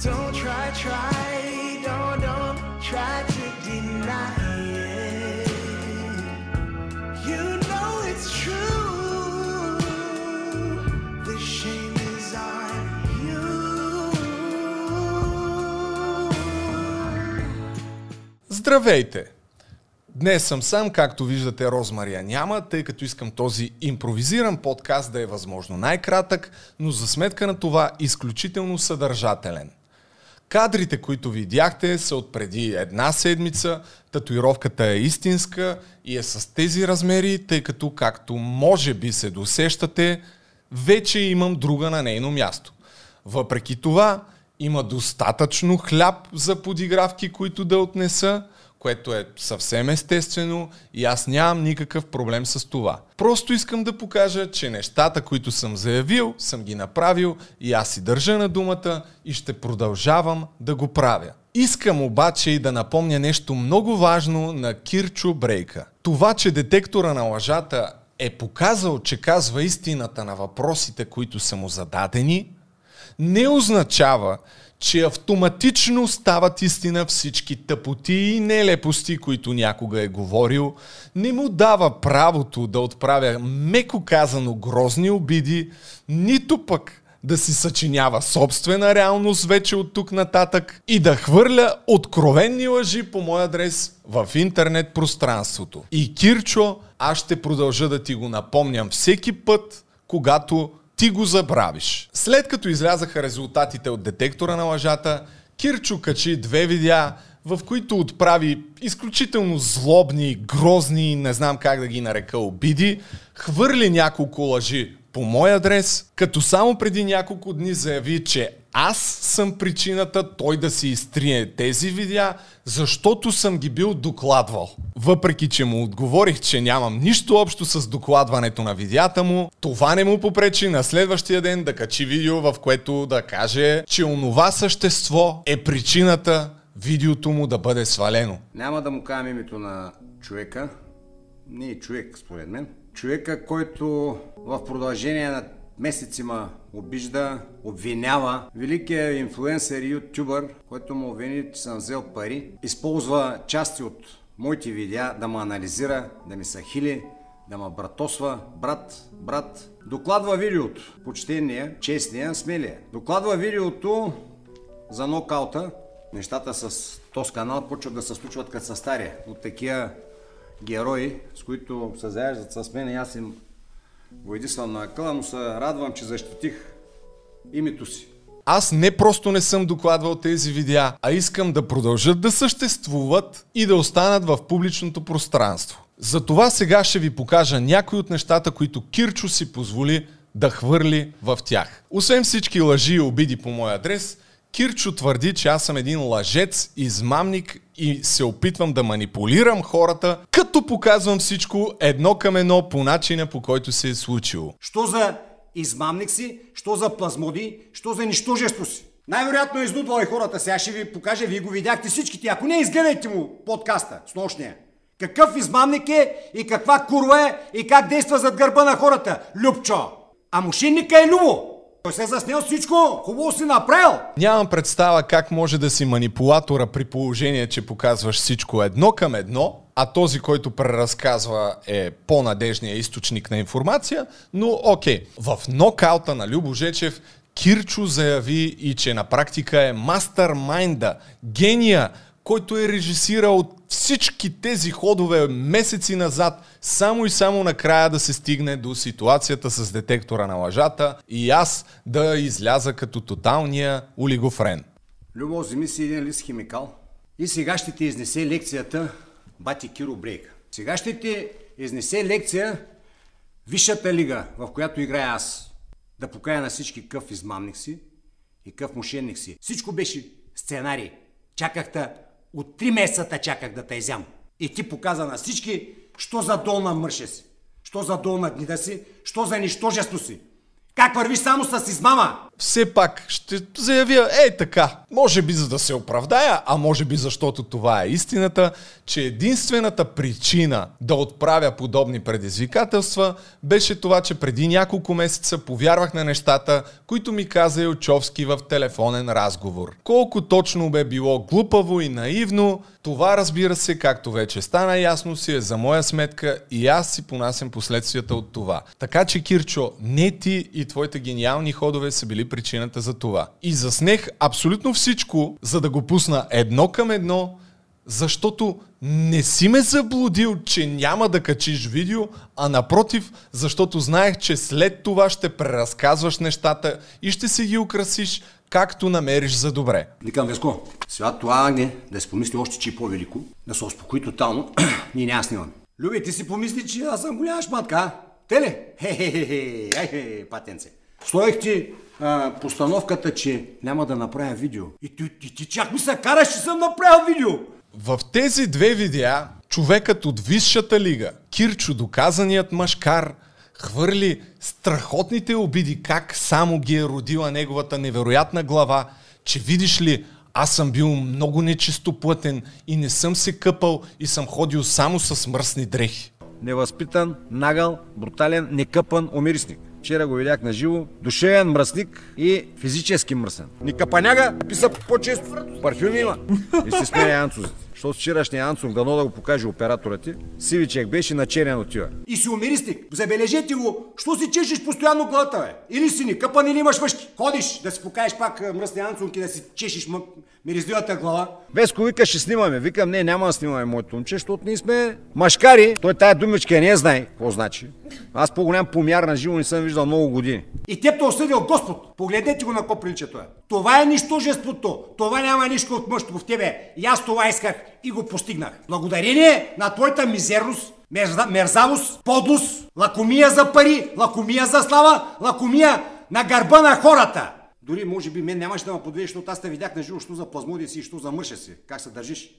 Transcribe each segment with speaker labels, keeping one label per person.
Speaker 1: Don't try, try, don't, don't try to deny it.
Speaker 2: Здравейте! Днес съм сам, както виждате, Розмария няма, тъй като искам този импровизиран подкаст да е възможно най-кратък, но за сметка на това изключително съдържателен. Кадрите, които видяхте, са от преди една седмица. Татуировката е истинска и е с тези размери, тъй като, както може би се досещате, вече имам друга на нейно място. Въпреки това, има достатъчно хляб за подигравки, които да отнеса, което е съвсем естествено и аз нямам никакъв проблем с това. Просто искам да покажа, че нещата, които съм заявил, съм ги направил и аз си държа на думата и ще продължавам да го правя. Искам обаче и да напомня нещо много важно на Кирчо Брейка. Това, че детектора на лъжата е показал, че казва истината на въпросите, които са му зададени, не означава, че автоматично стават истина всички тъпоти и нелепости, които някога е говорил, не му дава правото да отправя меко казано грозни обиди, нито пък да си съчинява собствена реалност вече от тук нататък и да хвърля откровенни лъжи по мой адрес в интернет пространството. И Кирчо, аз ще продължа да ти го напомням всеки път, когато ти го забравиш. След като излязаха резултатите от детектора на лъжата, Кирчо качи две видеа, в които отправи изключително злобни, грозни, не знам как да ги нарека, обиди, хвърли няколко лъжи по мой адрес, като само преди няколко дни заяви, че аз съм причината той да си изтрие тези видеа, защото съм ги бил докладвал. Въпреки, че му отговорих, че нямам нищо общо с докладването на видеята му, това не му попречи на следващия ден да качи видео, в което да каже, че онова същество е причината видеото му да бъде свалено.
Speaker 3: Няма да му кажем името на човека. Не е човек, според мен. Човека, който в продължение на месеци ма обижда, обвинява. Великият инфлуенсър и ютубър, който му обвини, че съм взел пари, използва части от моите видеа да ме анализира, да ми са хили, да ме братосва. Брат, брат, докладва видеото. Почтения, честния, смелия. Докладва видеото за нокаута. Нещата с този канал почват да се случват като са стария. От такива герои, с които се заяждат с мен и аз им го едисвам на акъла, но се радвам, че защитих името си.
Speaker 2: Аз не просто не съм докладвал тези видеа, а искам да продължат да съществуват и да останат в публичното пространство. Затова сега ще ви покажа някои от нещата, които Кирчо си позволи да хвърли в тях. Освен всички лъжи и обиди по мой адрес, Кирчо твърди, че аз съм един лъжец, измамник и се опитвам да манипулирам хората, като показвам всичко едно към едно по начина по който се е случило.
Speaker 3: Що за измамник си, що за плазмоди, що за нищожество си. Най-вероятно е изнудвал и хората. Сега ще ви покажа, вие го видяхте всичките. Ако не, изгледайте му подкаста с нощния. Какъв измамник е и каква курва е и как действа зад гърба на хората. Любчо! А мошенника е Любо! Той се е заснел всичко, хубаво си направил.
Speaker 2: Нямам представа как може да си манипулатора при положение, че показваш всичко едно към едно, а този, който преразказва е по-надежният източник на информация, но окей. В нокаута на Любо Жечев Кирчо заяви и че на практика е мастермайнда, гения, който е режисирал всички тези ходове месеци назад, само и само накрая да се стигне до ситуацията с детектора на лъжата и аз да изляза като тоталния олигофрен.
Speaker 3: Любо, вземи си един лист химикал и сега ще ти изнесе лекцията Бати Киро Брейк. Сега ще ти изнесе лекция Висшата лига, в която играя аз. Да покая на всички къв измамник си и къв мошенник си. Всичко беше сценарий. Чакахте от три месеца чаках да те изям. И ти показа на всички, що за долна мърше си, що за долна гнида си, що за нищожество си. Как вървиш само с измама?
Speaker 2: Все пак ще заявя, ей така, може би за да се оправдая, а може би защото това е истината, че единствената причина да отправя подобни предизвикателства беше това, че преди няколко месеца повярвах на нещата, които ми каза Илчовски в телефонен разговор. Колко точно бе било глупаво и наивно, това разбира се, както вече стана ясно, си е за моя сметка и аз си понасям последствията от това. Така че, Кирчо, не ти и твоите гениални ходове са били причината за това. И заснех абсолютно всичко, за да го пусна едно към едно, защото не си ме заблудил, че няма да качиш видео, а напротив, защото знаех, че след това ще преразказваш нещата и ще си ги украсиш както намериш за добре.
Speaker 3: Викам, Веско, това агне да си помисли още, че е по-велико, да се успокои тотално, ние няма снимаме. Люби, ти си помисли, че аз съм голяма шматка, а? Те ли? Хе-хе-хе, хе, патенце. Стоех ти а, постановката, че няма да направя видео. И ти, ти, ти чак ми се караш, че съм направил видео.
Speaker 2: В тези две видеа човекът от висшата лига, Кирчо, доказаният машкар, хвърли страхотните обиди, как само ги е родила неговата невероятна глава, че видиш ли, аз съм бил много нечистоплътен и не съм се къпал и съм ходил само с мръсни дрехи.
Speaker 3: Невъзпитан, нагъл, брутален, некъпан омирисник. Вчера го видях на живо. Душевен мръсник и физически мръсен. Ни капаняга, писа по-често. Парфюми има. И се смея анцузите. Защото вчерашния Анцов дано да го покаже операторът ти. Сивичек беше на черен отива. И си умиристик. Забележете го. Що си чешеш постоянно главата, бе? Или си ни къпан, или имаш мъжки. Ходиш да си покажеш пак а, мръсни Анцунки, да си чешеш м- миризливата глава. Веско вика, ще снимаме. Викам, не, няма да снимаме моето момче, защото ние сме машкари. Той тая думичка не знае какво значи. Аз по-голям помяр на живо не съм виждал много години. И теб те осъдил Господ. Погледнете го на какво прилича това. Това е нищожеството. Това няма нищо от мъжство в тебе. И аз това исках и го постигнах. Благодарение на твоята мизерност, мерза, мерзавост, подлост, лакомия за пари, лакомия за слава, лакомия на гърба на хората. Дори може би мен нямаше да ме подведеш, защото аз те видях на живо, що за плазмодия си, що за мъжа си, как се държиш.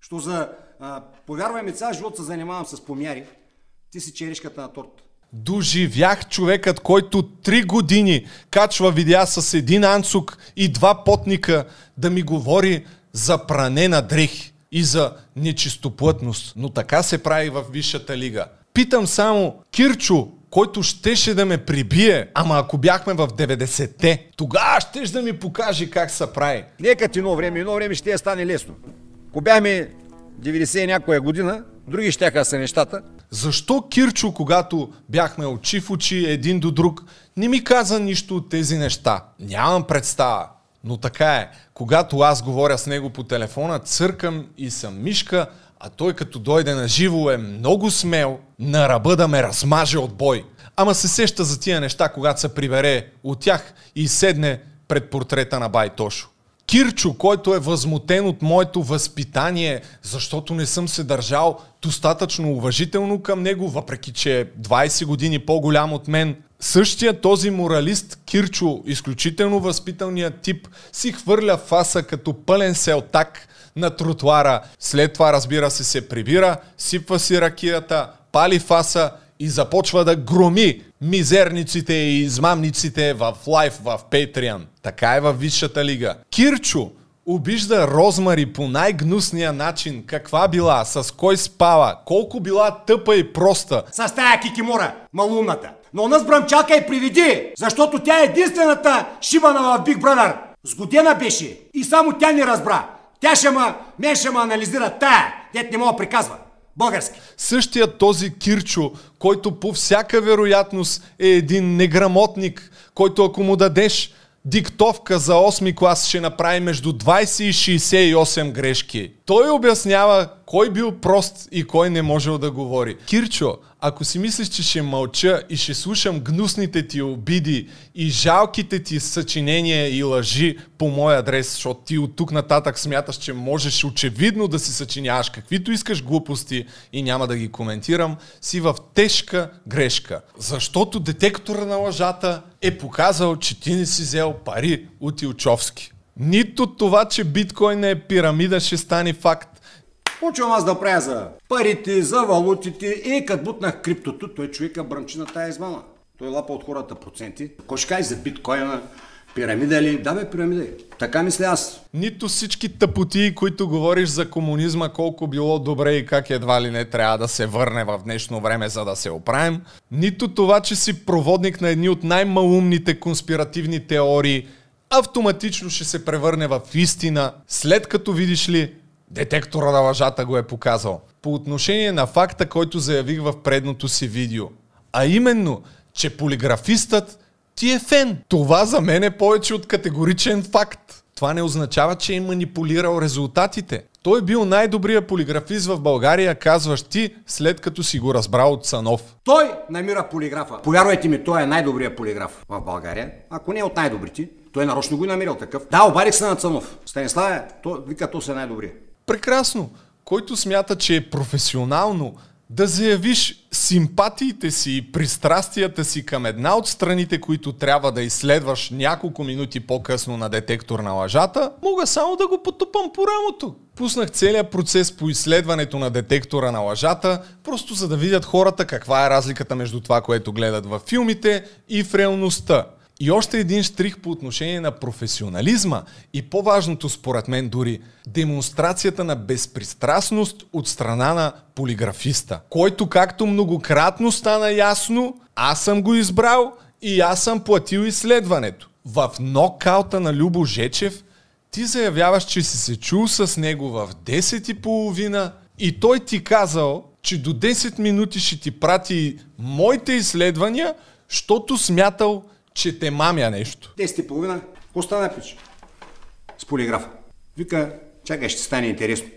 Speaker 3: Що за... А, повярвай ми, цял живот се занимавам с помяри. Ти си черешката на торт.
Speaker 2: Доживях човекът, който три години качва видеа с един анцук и два потника да ми говори за пране на дрехи и за нечистоплътност. Но така се прави в Висшата лига. Питам само, Кирчо, който щеше да ме прибие, ама ако бяхме в 90-те, тогава щеш да ми покаже как се прави.
Speaker 3: Нека ти едно време, едно време ще я стане лесно. Ако бяхме 90 и някоя година, други щяха са нещата.
Speaker 2: Защо Кирчо, когато бяхме очи в очи един до друг, не ми каза нищо от тези неща? Нямам представа. Но така е. Когато аз говоря с него по телефона, църкам и съм мишка, а той като дойде на живо е много смел на ръба да ме размаже от бой. Ама се сеща за тия неща, когато се прибере от тях и седне пред портрета на Бай Тошо. Кирчо, който е възмутен от моето възпитание, защото не съм се държал достатъчно уважително към него, въпреки че е 20 години по-голям от мен. Същия този моралист Кирчо, изключително възпиталният тип, си хвърля фаса като пълен селтак на тротуара. След това, разбира се, се прибира, сипва си ракията, пали фаса и започва да громи мизерниците и измамниците в лайф в Patreon. Така е във Висшата лига. Кирчо обижда Розмари по най-гнусния начин. Каква била, с кой спала, колко била тъпа и проста.
Speaker 3: С тая кикимора, малумната. Но нас бръмчалка и приведи, защото тя е единствената шибана в Big Brother. Сгодена беше и само тя не разбра. Тя ще ма, мен ще ма анализира тая, дет не мога приказва. Български.
Speaker 2: Същия този Кирчо, който по всяка вероятност е един неграмотник, който ако му дадеш диктовка за 8 клас ще направи между 20 и 68 грешки. Той обяснява кой бил прост и кой не можел да говори. Кирчо, ако си мислиш, че ще мълча и ще слушам гнусните ти обиди и жалките ти съчинения и лъжи по мой адрес, защото ти от тук нататък смяташ, че можеш очевидно да си съчиняваш каквито искаш глупости и няма да ги коментирам, си в тежка грешка. Защото детектора на лъжата е показал, че ти не си взел пари от Илчовски. Нито това, че биткоин е пирамида, ще стане факт.
Speaker 3: Почвам аз да правя за парите, за валутите и като бутнах криптото, той човека бръмчи на тая измама. Той лапа от хората проценти. Каже за биткоина, Пирамида ли? Да бе, пирамида е. Така мисля аз.
Speaker 2: Нито всички тъпоти, които говориш за комунизма, колко било добре и как едва ли не трябва да се върне в днешно време, за да се оправим, нито това, че си проводник на едни от най-малумните конспиративни теории, автоматично ще се превърне в истина, след като видиш ли, детектора на лъжата го е показал. По отношение на факта, който заявих в предното си видео. А именно, че полиграфистът ти е фен. Това за мен е повече от категоричен факт. Това не означава, че е манипулирал резултатите. Той е бил най-добрият полиграфист в България, казваш ти, след като си го разбрал от Санов.
Speaker 3: Той намира полиграфа. Повярвайте ми, той е най-добрият полиграф в България. Ако не е от най-добрите, той нарочно го е намерил такъв. Да, обадих се на Цанов. Станиславе, той вика, то се най-добрия.
Speaker 2: Прекрасно. Който смята, че е професионално да заявиш симпатиите си и пристрастията си към една от страните, които трябва да изследваш няколко минути по-късно на детектор на лъжата, мога само да го потупам по рамото. Пуснах целият процес по изследването на детектора на лъжата, просто за да видят хората каква е разликата между това, което гледат във филмите и в реалността. И още един штрих по отношение на професионализма и по-важното според мен дори демонстрацията на безпристрастност от страна на полиграфиста, който както многократно стана ясно, аз съм го избрал и аз съм платил изследването. В нокаута на Любо Жечев ти заявяваш, че си се чул с него в 10 и половина и той ти казал, че до 10 минути ще ти прати моите изследвания, защото смятал, че те мамя нещо.
Speaker 3: 10 и половина. Какво стана, пич? С полиграфа. Вика, чакай, ще стане интересно.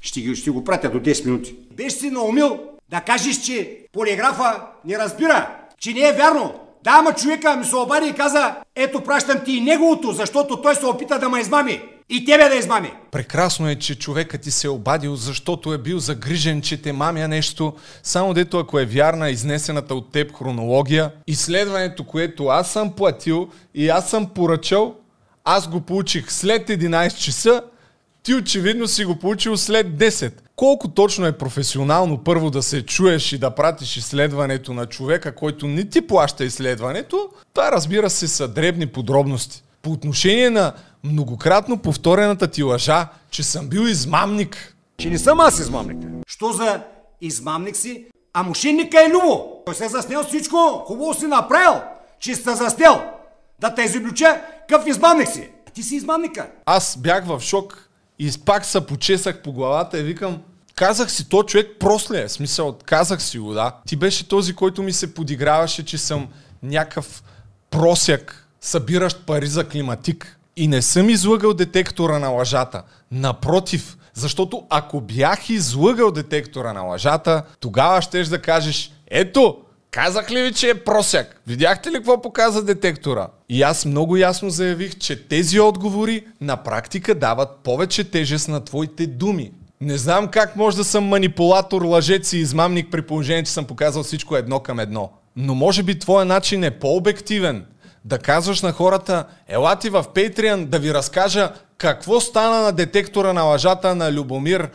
Speaker 3: Ще, ги, ще го пратя до 10 минути. Беше си наумил да кажеш, че полиграфа не разбира, че не е вярно. Да, ама човека ми се обади и каза, ето пращам ти и неговото, защото той се опита да ме измами. И тебе да измами.
Speaker 2: Прекрасно е, че човекът ти се е обадил, защото е бил загрижен, че те мамя нещо. Само дето ако е вярна изнесената от теб хронология, изследването, което аз съм платил и аз съм поръчал, аз го получих след 11 часа, ти очевидно си го получил след 10. Колко точно е професионално първо да се чуеш и да пратиш изследването на човека, който не ти плаща изследването, това разбира се са дребни подробности. По отношение на многократно повторената ти лъжа, че съм бил измамник.
Speaker 3: Че не съм аз измамник. Що за измамник си? А мошенника е Любо. Той се е заснел всичко. Хубаво си направил. Че сте застел. Да те изоблича къв измамник си. Ти си измамника.
Speaker 2: Аз бях в шок и пак се почесах по главата и викам, казах си, то човек прост ли е? Смисъл, казах си го, да. Ти беше този, който ми се подиграваше, че съм някакъв просяк, събиращ пари за климатик. И не съм излъгал детектора на лъжата. Напротив, защото ако бях излъгал детектора на лъжата, тогава щеш да кажеш, ето, казах ли ви, че е просяк? Видяхте ли какво показа детектора? И аз много ясно заявих, че тези отговори на практика дават повече тежест на твоите думи. Не знам как може да съм манипулатор, лъжец и измамник при положение, че съм показал всичко едно към едно. Но може би твоя начин е по-обективен да казваш на хората, елати в Patreon да ви разкажа какво стана на детектора на лъжата на Любомир,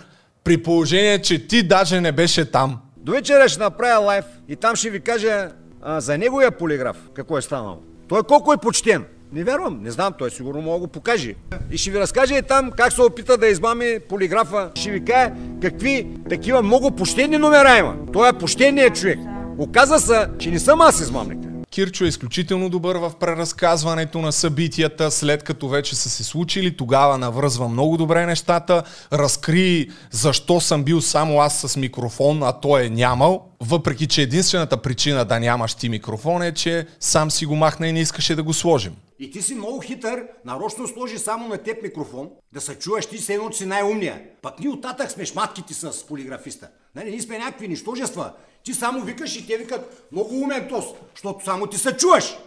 Speaker 2: при положение, че ти даже не беше там.
Speaker 3: До вечера ще направя лайф и там ще ви кажа а, за неговия полиграф какво е станало. Той колко е почтен. Не вярвам, не знам, той сигурно мога го покаже. И ще ви разкаже и там как се опита да измами полиграфа. Ще ви каже какви такива много почтени номера има. Той е почтеният човек. Оказа се, че не съм аз измамник.
Speaker 2: Кирчо е изключително добър в преразказването на събитията, след като вече са се случили, тогава навръзва много добре нещата, разкри защо съм бил само аз с микрофон, а той е нямал, въпреки че единствената причина да нямаш ти микрофон е, че сам си го махна и не искаше да го сложим.
Speaker 3: И ти си много хитър, нарочно сложи само на теб микрофон, да се чуваш ти се едно, че си най-умния. Пък ние оттатък сме шматките с полиграфиста. Нали, ние сме някакви нищожества. Ти само викаш и те викат много умен тос, защото само ти се чуваш.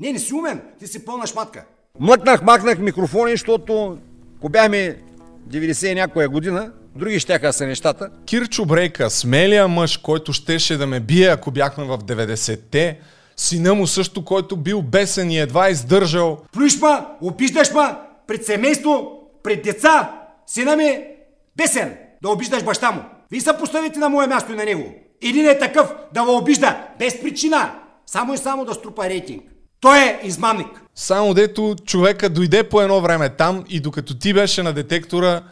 Speaker 3: Не, не си умен, ти си пълна шматка. Млъкнах, махнах микрофони, защото ако бяхме 90 някоя година, други щяха са нещата.
Speaker 2: Кирчо Брейка, смелия мъж, който щеше да ме бие, ако бяхме в 90-те, сина му също, който бил бесен и едва издържал.
Speaker 3: Плюш ма, обиждаш ма, пред семейство, пред деца. Сина ми е бесен да обиждаш баща му. Вие са поставите на мое място и на него. Един е такъв да ме обижда без причина. Само и само да струпа рейтинг. Той е измамник.
Speaker 2: Само дето човека дойде по едно време там и докато ти беше на детектора,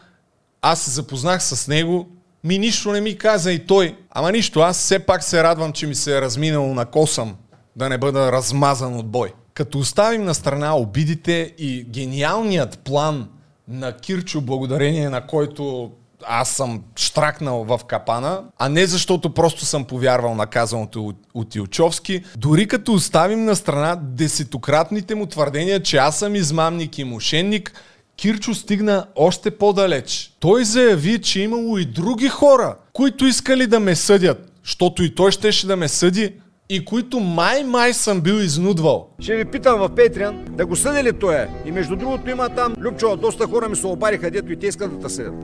Speaker 2: аз се запознах с него, ми нищо не ми каза и той. Ама нищо, аз все пак се радвам, че ми се е разминало на косъм, да не бъда размазан от бой. Като оставим на страна обидите и гениалният план на Кирчо, благодарение на който аз съм штракнал в капана, а не защото просто съм повярвал на казаното от, Илчовски, дори като оставим на страна десетократните му твърдения, че аз съм измамник и мошенник, Кирчо стигна още по-далеч. Той заяви, че имало и други хора, които искали да ме съдят, защото и той щеше да ме съди, и които май-май съм бил изнудвал.
Speaker 4: Ще ви питам в Петриан да го съди ли той е. И между другото има там, Любчо, доста хора ми се обариха, дето и те искат да те съдят.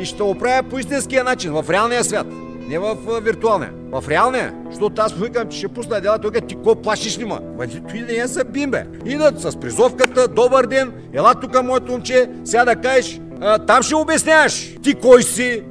Speaker 4: И ще го правя по истинския начин, в реалния свят. Не в виртуалния. В реалния. Защото аз викам, че ще пусна дела, той ти ко плашиш ли ма? Ма ти той не са бимбе. Идат с призовката, добър ден, ела тук моето момче, сега да кажеш, а, там ще обясняваш. Ти кой си,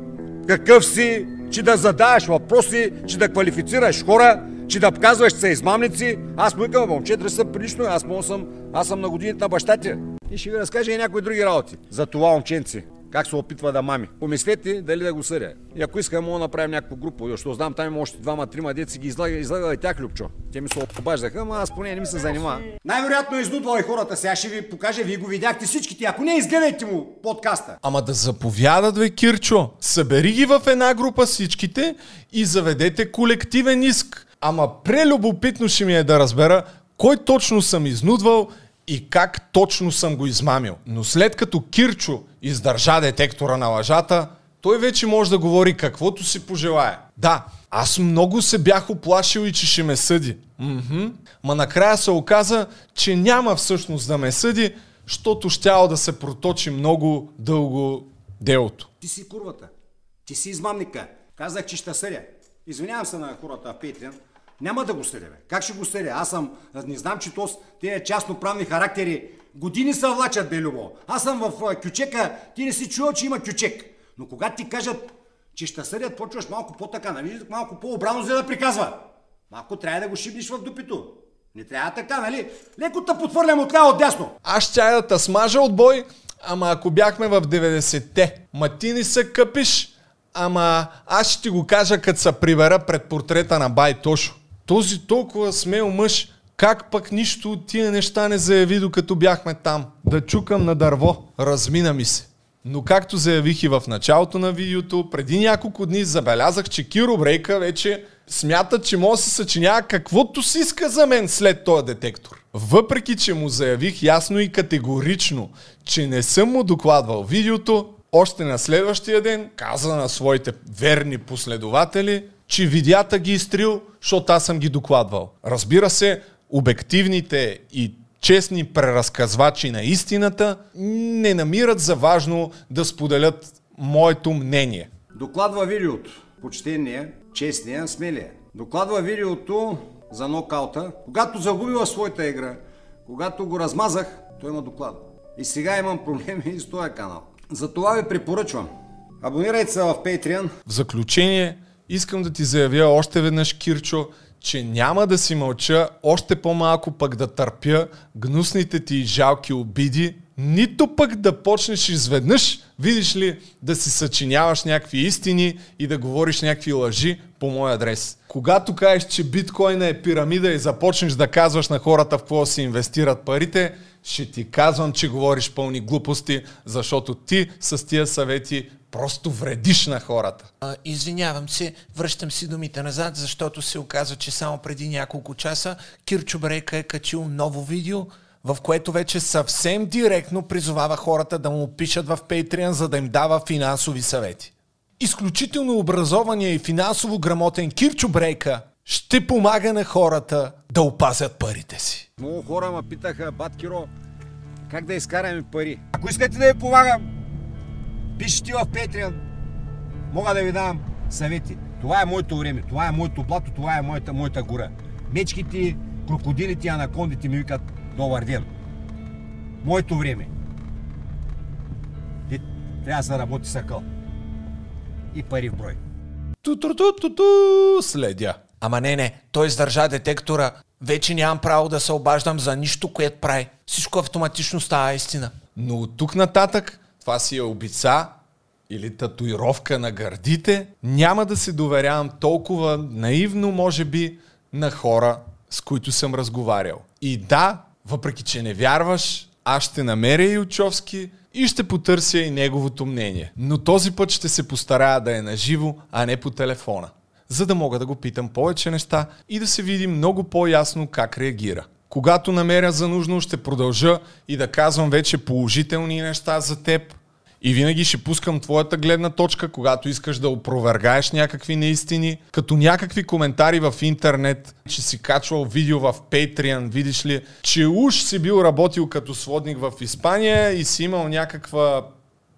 Speaker 4: какъв си, че да задаваш въпроси, че да квалифицираш хора, че да казваш, че са измамници. Аз му викам, момче, да са прилично, аз съм, аз съм на годините на баща ти. И ще ви разкажа и някои други работи. За това момченци как се опитва да мами. Помислете дали да го съдя. И ако искам, мога да направим някаква група, защото знам, там има още двама, трима деца ги излага, излага и тях, Любчо. Те ми се обаждаха, ама аз поне не ми се занимава.
Speaker 3: Най-вероятно е изнудвал и хората. Сега ще ви покажа, вие го видяхте всичките. Ако не, изгледайте му подкаста.
Speaker 2: Ама да заповядат, бе, Кирчо. Събери ги в една група всичките и заведете колективен иск. Ама прелюбопитно ще ми е да разбера кой точно съм изнудвал и как точно съм го измамил. Но след като Кирчо издържа детектора на лъжата, той вече може да говори каквото си пожелае. Да, аз много се бях оплашил и че ще ме съди. Мхм. Ма накрая се оказа, че няма всъщност да ме съди, защото щяло да се проточи много дълго делото.
Speaker 3: Ти си курвата. Ти си измамника. Казах, че ще съдя. Извинявам се на хората в Петриан. Няма да го съдя, бе. Как ще го съдя? Аз съм, не знам, че тос, тези частноправни характери години се влачат, бе, Любо. Аз съм в кючека, ти не си чувал, че има кючек. Но когато ти кажат, че ще съдят, почваш малко по-така, нали? Малко по-обрано, за да приказва. Малко трябва да го шибниш в дупито. Не трябва така, нали? Леко те подхвърлям от ляво дясно.
Speaker 2: Аз ще да те смажа от бой, ама ако бяхме в 90-те, ма ти не се къпиш, ама аз ще ти го кажа, като се прибера пред портрета на Бай Тошо. Този толкова смел мъж, как пък нищо от тия неща не заяви, докато бяхме там? Да чукам на дърво. Размина ми се. Но както заявих и в началото на видеото, преди няколко дни забелязах, че Киро Брейка вече смята, че може да се съчинява каквото си иска за мен след този детектор. Въпреки, че му заявих ясно и категорично, че не съм му докладвал видеото, още на следващия ден каза на своите верни последователи, че видеята ги изтрил, защото аз съм ги докладвал. Разбира се, обективните и честни преразказвачи на истината не намират за важно да споделят моето мнение.
Speaker 3: Докладва видеото. Почтения, честния, смелия. Докладва видеото за нокаута. Когато загубила своята игра, когато го размазах, той има доклад. И сега имам проблеми и с този канал. Затова ви препоръчвам. Абонирайте се в Patreon.
Speaker 2: В заключение, искам да ти заявя още веднъж, Кирчо, че няма да си мълча, още по-малко пък да търпя гнусните ти и жалки обиди, нито пък да почнеш изведнъж, видиш ли, да си съчиняваш някакви истини и да говориш някакви лъжи по мой адрес. Когато кажеш, че биткоина е пирамида и започнеш да казваш на хората в какво си инвестират парите, ще ти казвам, че говориш пълни глупости, защото ти с тия съвети просто вредиш на хората.
Speaker 5: А, извинявам се, връщам си думите назад, защото се оказа, че само преди няколко часа Кирчо Брейка е качил ново видео, в което вече съвсем директно призовава хората да му пишат в Patreon, за да им дава финансови съвети. Изключително образования и финансово грамотен Кирчо Брейка ще помага на хората да опазят парите си.
Speaker 4: Много хора ме питаха, бат Киро, как да изкараме пари. Ако искате да ви помагам, пишете в Patreon. Мога да ви дам съвети. Това е моето време, това е моето блато, това е моята, моята гора. Мечките, крокодилите, анакондите ми викат добър ден. Моето време. Ти трябва да се работи с акъл. И пари в брой.
Speaker 2: Ту-ту-ту-ту-ту, следя.
Speaker 5: Ама не, не, той издържа детектора
Speaker 6: вече нямам право да се обаждам за нищо, което прави. Всичко автоматично става истина.
Speaker 2: Но от тук нататък това си е обица или татуировка на гърдите. Няма да се доверявам толкова наивно, може би, на хора, с които съм разговарял. И да, въпреки че не вярваш, аз ще намеря Илчовски и ще потърся и неговото мнение. Но този път ще се постарая да е наживо, а не по телефона. За да мога да го питам повече неща и да се види много по-ясно как реагира. Когато намеря за нужно, ще продължа и да казвам вече положителни неща за теб, и винаги ще пускам твоята гледна точка, когато искаш да опровергаеш някакви неистини, като някакви коментари в интернет, че си качвал видео в Patreon, видиш ли, че уж си бил работил като сводник в Испания и си имал някаква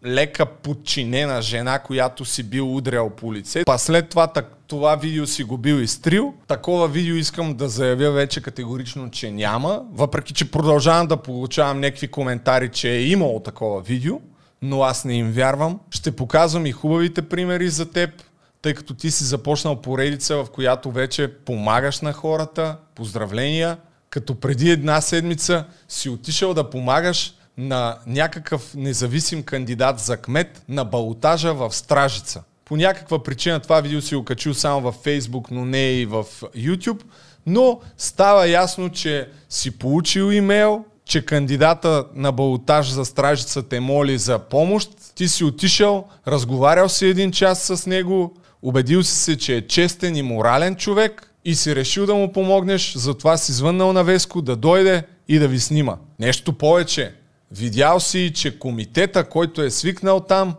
Speaker 2: лека подчинена жена, която си бил удрял по лице. Па след това так, това видео си го бил изтрил. Такова видео искам да заявя вече категорично, че няма. Въпреки, че продължавам да получавам някакви коментари, че е имало такова видео но аз не им вярвам. Ще показвам и хубавите примери за теб, тъй като ти си започнал поредица, в която вече помагаш на хората. Поздравления! Като преди една седмица си отишъл да помагаш на някакъв независим кандидат за кмет на балотажа в Стражица. По някаква причина това видео си окачил само във Facebook, но не и в YouTube. Но става ясно, че си получил имейл, че кандидата на балотаж за стражица те моли за помощ, ти си отишъл, разговарял си един час с него, убедил си се, че е честен и морален човек и си решил да му помогнеш, затова си звъннал на Веско да дойде и да ви снима. Нещо повече, видял си, че комитета, който е свикнал там,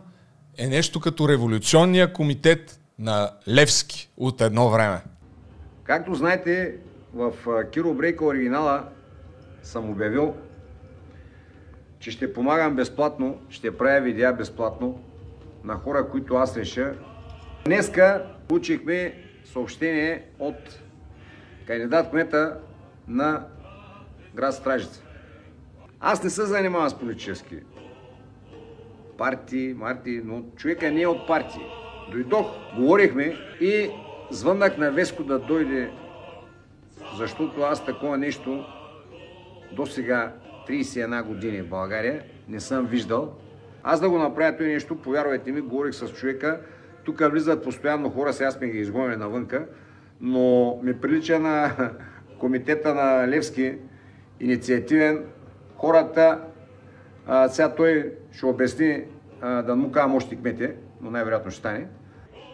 Speaker 2: е нещо като революционния комитет на Левски от едно време.
Speaker 3: Както знаете, в Киро Брейка оригинала съм обявил, че ще помагам безплатно, ще правя видеа безплатно на хора, които аз реша. Днеска получихме съобщение от кандидат кмета на град Стражица. Аз не се занимавам с политически партии, марти, но човека не е от партии. Дойдох, говорихме и звъннах на Веско да дойде, защото аз такова нещо до сега 31 години в България не съм виждал. Аз да го направя това нещо, повярвайте ми, говорих с човека, тук влизат постоянно хора, сега сме ги изгонили навънка, но ми прилича на комитета на Левски, инициативен. Хората, а, сега той ще обясни, а, да му казвам още кмете, но най-вероятно ще стане.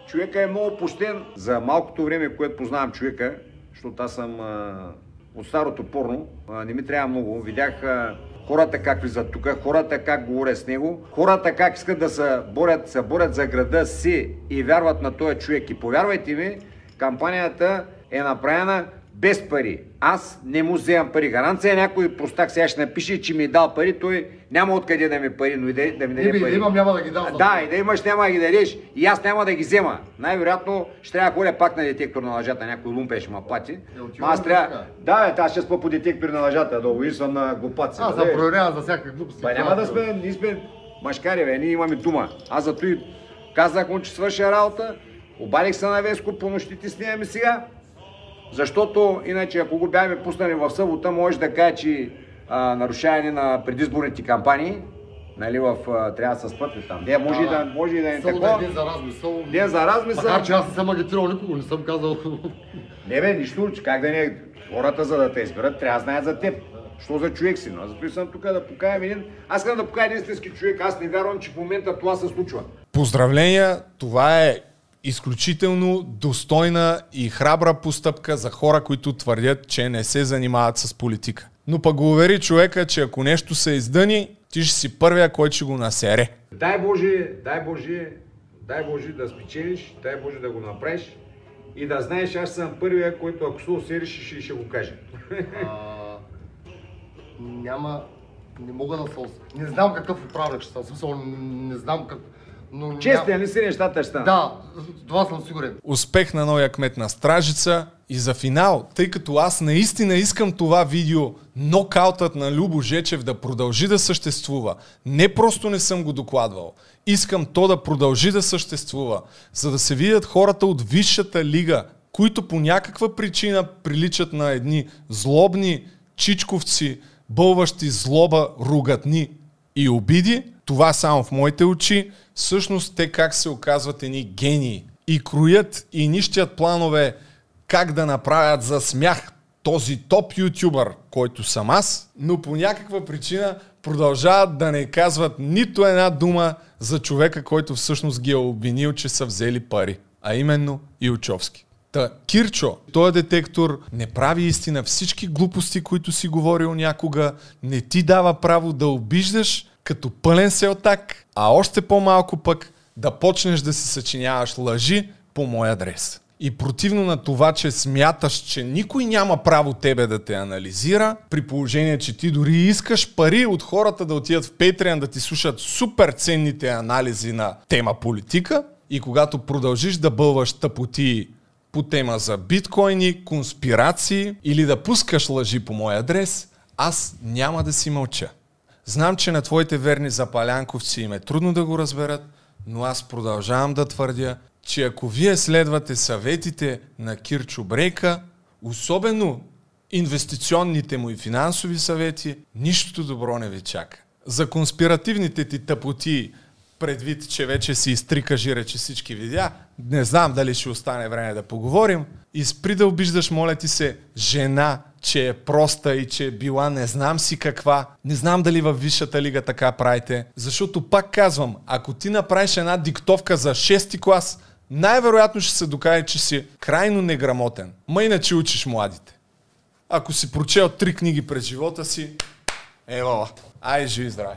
Speaker 3: Човека е много пощен за малкото време, което познавам човека, защото аз съм а, от старото порно. Не ми трябва много. Видях хората как влизат тук, хората как говорят с него, хората как искат да се борят, се борят за града си и вярват на този човек. И повярвайте ми, кампанията е направена без пари. Аз не му вземам пари. Гаранция някой простак сега ще напише, че ми е дал пари, той няма откъде да ми пари, но и да, да ми даде пари.
Speaker 7: да имам, няма да ги дам.
Speaker 3: Да, и да имаш, няма да ги дадеш. И аз няма да ги взема. Най-вероятно ще трябва да ходя пак на детектор на лъжата, някой лумпе ще ме плати.
Speaker 7: Е,
Speaker 3: Ма аз трябва... Да, бе, аз ще спа по детектор на лъжата, долу и съм на глупаци.
Speaker 7: Аз
Speaker 3: бе.
Speaker 7: съм проверяван за всякакви глупости.
Speaker 3: Ба, няма да сме, ние сме машкари, бе, ние имаме дума. Аз зато и казах му, че свърша работа, обадих се на Веско, по нощите снимаме сега, защото иначе ако го бяхме пуснали в събота, може да каже, че а, нарушаване на предизборните кампании, нали, в, а, трябва да се спътли там. Не, може, и да, може и да е
Speaker 7: Само да
Speaker 3: такова.
Speaker 7: е ден за размисъл.
Speaker 3: Ден за размисъл.
Speaker 7: Макар, че аз не съм агитирал никого, не съм казал.
Speaker 3: Не бе, нищо, че как да не... Хората, за да те изберат, трябва да знаят за теб. Що за човек си? Но аз затова съм тук да покаям един... Аз искам да покая един истински човек. Аз не вярвам, че в момента това се случва.
Speaker 2: Поздравления, това е изключително достойна и храбра постъпка за хора, които твърдят, че не се занимават с политика. Но пък го увери човека, че ако нещо се издъни, ти ще си първия, който ще го насере.
Speaker 3: Дай Боже, дай Боже, дай Боже да спечелиш, дай Боже да го направиш и да знаеш, аз съм първия, който ако се усериш, ще, ще го каже.
Speaker 7: А, няма... Не мога да се... Не знам какъв управник ще съм. В смисъл, не знам как... Но
Speaker 3: Честен ли си нещата ще станат?
Speaker 7: Да, това съм сигурен.
Speaker 2: Успех на новия кмет на Стражица и за финал, тъй като аз наистина искам това видео, нокаутът на Любо Жечев да продължи да съществува. Не просто не съм го докладвал. Искам то да продължи да съществува, за да се видят хората от висшата лига, които по някаква причина приличат на едни злобни чичковци, бълващи злоба, ругатни и обиди, това само в моите очи, всъщност те как се оказват едни гении и кроят и нищият планове как да направят за смях този топ ютубър, който съм аз, но по някаква причина продължават да не казват нито една дума за човека, който всъщност ги е обвинил, че са взели пари, а именно Илчовски. Та, Кирчо, този детектор не прави истина всички глупости, които си говорил някога, не ти дава право да обиждаш като пълен селтак, а още по-малко пък да почнеш да си съчиняваш лъжи по мой адрес. И противно на това, че смяташ, че никой няма право тебе да те анализира, при положение, че ти дори искаш пари от хората да отидат в Patreon да ти слушат супер ценните анализи на тема политика, и когато продължиш да бълваш тъпоти по тема за биткоини, конспирации или да пускаш лъжи по мой адрес, аз няма да си мълча. Знам, че на твоите верни запалянковци им е трудно да го разберат, но аз продължавам да твърдя, че ако вие следвате съветите на Кирчо Брейка, особено инвестиционните му и финансови съвети, нищо добро не ви чака. За конспиративните ти тъпоти, предвид, че вече си изтрика жира, че всички видя, не знам дали ще остане време да поговорим. И спри да обиждаш, моля ти се, жена, че е проста и че е била не знам си каква. Не знам дали във Висшата лига така правите. Защото пак казвам, ако ти направиш една диктовка за 6 клас, най-вероятно ще се докаже, че си крайно неграмотен. Ма иначе учиш младите. Ако си прочел три книги през живота си, ева, ай, живи здраве.